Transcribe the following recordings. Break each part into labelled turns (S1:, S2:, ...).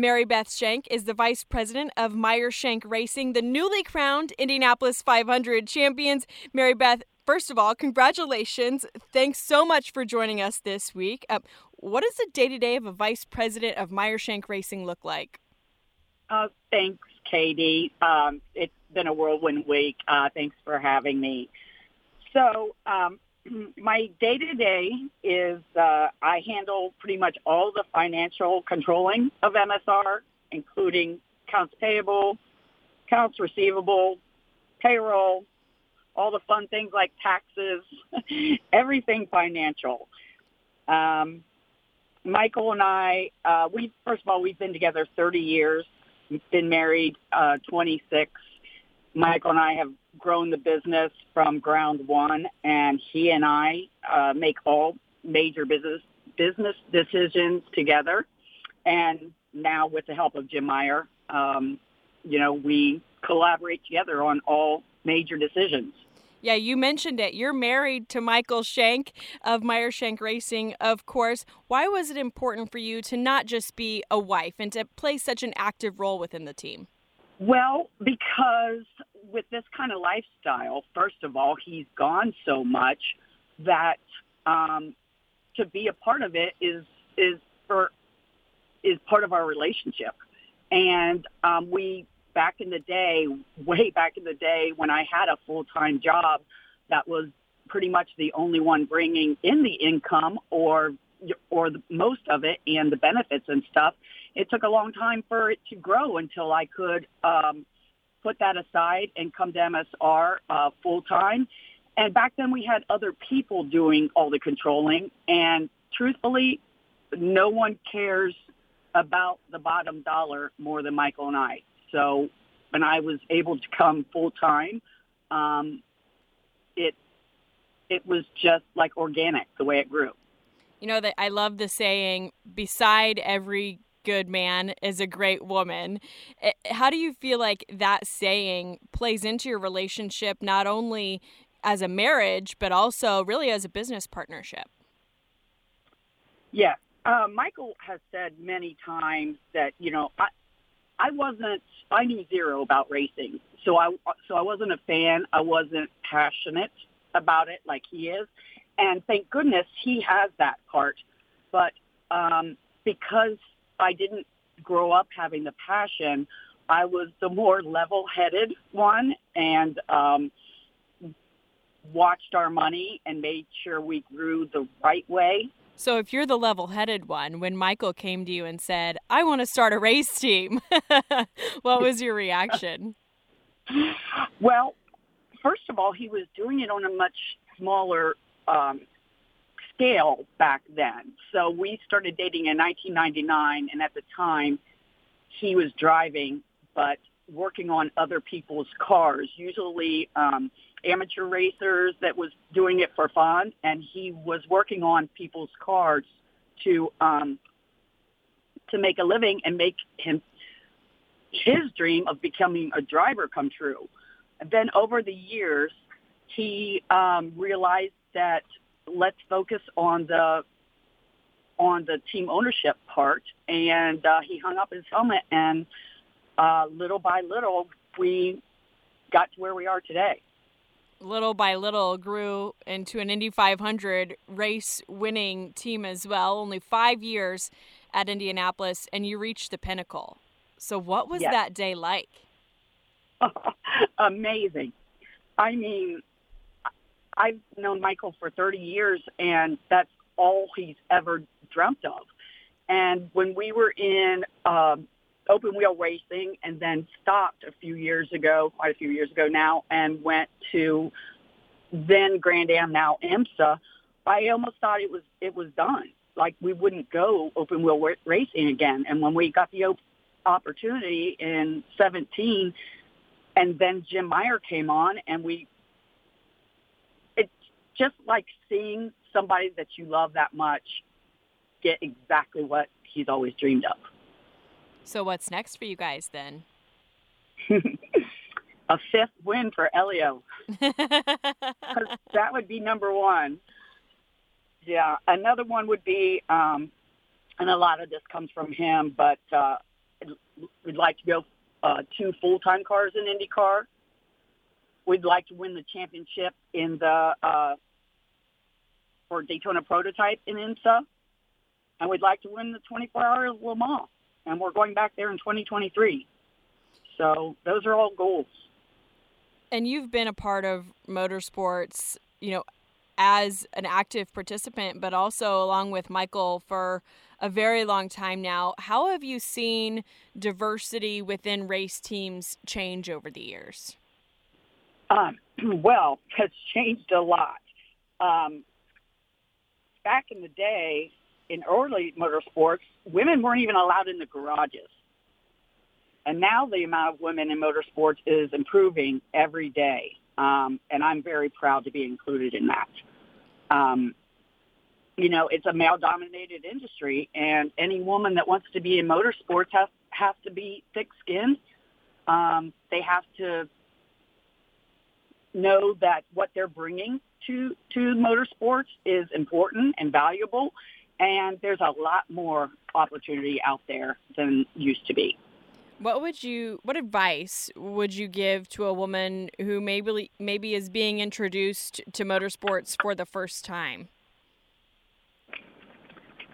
S1: Mary Beth Shank is the vice president of Meyer Shank Racing, the newly crowned Indianapolis 500 champions. Mary Beth, first of all, congratulations. Thanks so much for joining us this week. Uh, what does the day to day of a vice president of Meyer Shank Racing look like?
S2: Uh, thanks, Katie. Um, it's been a whirlwind week. Uh, thanks for having me. So, um, my day to day is uh, I handle pretty much all the financial controlling of MSR, including accounts payable, accounts receivable, payroll, all the fun things like taxes, everything financial. Um, Michael and I, uh, we first of all, we've been together 30 years. Been married uh, 26. Michael and I have grown the business from ground one, and he and I uh, make all major business business decisions together. And now, with the help of Jim Meyer, um, you know, we collaborate together on all major decisions.
S1: Yeah, you mentioned it. You're married to Michael Shank of Meyer Shank Racing, of course. Why was it important for you to not just be a wife and to play such an active role within the team?
S2: Well, because with this kind of lifestyle, first of all, he's gone so much that um, to be a part of it is is for is part of our relationship. And um, we back in the day, way back in the day when I had a full time job, that was pretty much the only one bringing in the income or or the, most of it and the benefits and stuff. It took a long time for it to grow until I could um, put that aside and come to MSR uh, full time. And back then we had other people doing all the controlling. And truthfully, no one cares about the bottom dollar more than Michael and I. So when I was able to come full time, um, it it was just like organic the way it grew.
S1: You know that I love the saying beside every good man is a great woman. Eh, how do you feel like that saying plays into your relationship, not only as a marriage, but also really as a business partnership?
S2: Yeah. Uh, Michael has said many times that, you know, I, I wasn't, I knew zero about racing. So I, so I wasn't a fan. I wasn't passionate about it like he is. And thank goodness he has that part. But um, because I didn't grow up having the passion. I was the more level-headed one and um, watched our money and made sure we grew the right way.
S1: So, if you're the level headed one, when Michael came to you and said, I want to start a race team, what was your reaction?
S2: well, first of all, he was doing it on a much smaller um, scale back then. So we started dating in 1999, and at the time, he was driving, but working on other people's cars, usually um, amateur racers that was doing it for fun, and he was working on people's cars to um, to make a living and make him his dream of becoming a driver come true. And then over the years, he um, realized that let's focus on the on the team ownership part. And uh, he hung up his helmet, and uh, little by little, we got to where we are today.
S1: Little by little, grew into an Indy 500 race winning team as well. Only five years at Indianapolis, and you reached the pinnacle. So, what was
S2: yes.
S1: that day like?
S2: Amazing. I mean, I've known Michael for 30 years, and that's all he's ever dreamt of. And when we were in um, open wheel racing and then stopped a few years ago, quite a few years ago now, and went to then Grand Am, now IMSA, I almost thought it was it was done. Like we wouldn't go open wheel racing again. And when we got the op- opportunity in 17, and then Jim Meyer came on, and we just like seeing somebody that you love that much get exactly what he's always dreamed of.
S1: So what's next for you guys then?
S2: a fifth win for Elio. that would be number one. Yeah, another one would be, um, and a lot of this comes from him, but uh, we'd like to go uh, two full-time cars in IndyCar. We'd like to win the championship in the uh, for Daytona Prototype in IMSA, and we'd like to win the 24 Hours Le Mans. And we're going back there in 2023. So those are all goals.
S1: And you've been a part of motorsports, you know, as an active participant, but also along with Michael for a very long time now. How have you seen diversity within race teams change over the years?
S2: Um, well, it's changed a lot. Um, back in the day, in early motorsports, women weren't even allowed in the garages. And now the amount of women in motorsports is improving every day. Um, and I'm very proud to be included in that. Um, you know, it's a male-dominated industry, and any woman that wants to be in motorsports has has to be thick-skinned. Um, they have to know that what they're bringing to to motorsports is important and valuable, and there's a lot more opportunity out there than used to be.
S1: What would you what advice would you give to a woman who maybe maybe is being introduced to motorsports for the first time?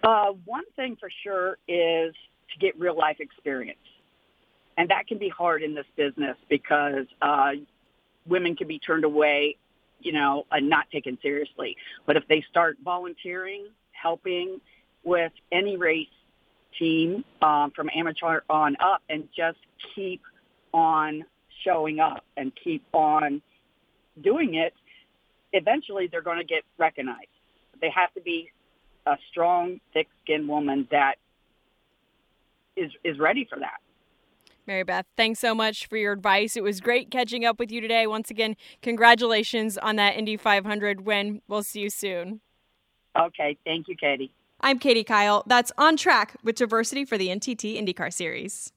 S2: Uh, one thing for sure is to get real life experience. And that can be hard in this business because uh, women can be turned away, you know, and not taken seriously. But if they start volunteering, helping with any race team um, from amateur on up and just keep on showing up and keep on doing it, eventually they're going to get recognized. They have to be a strong, thick-skinned woman that is is ready for that.
S1: Mary Beth, thanks so much for your advice. It was great catching up with you today. Once again, congratulations on that Indy 500 win. We'll see you soon.
S2: Okay, thank you, Katie.
S1: I'm Katie Kyle. That's on track with diversity for the NTT IndyCar Series.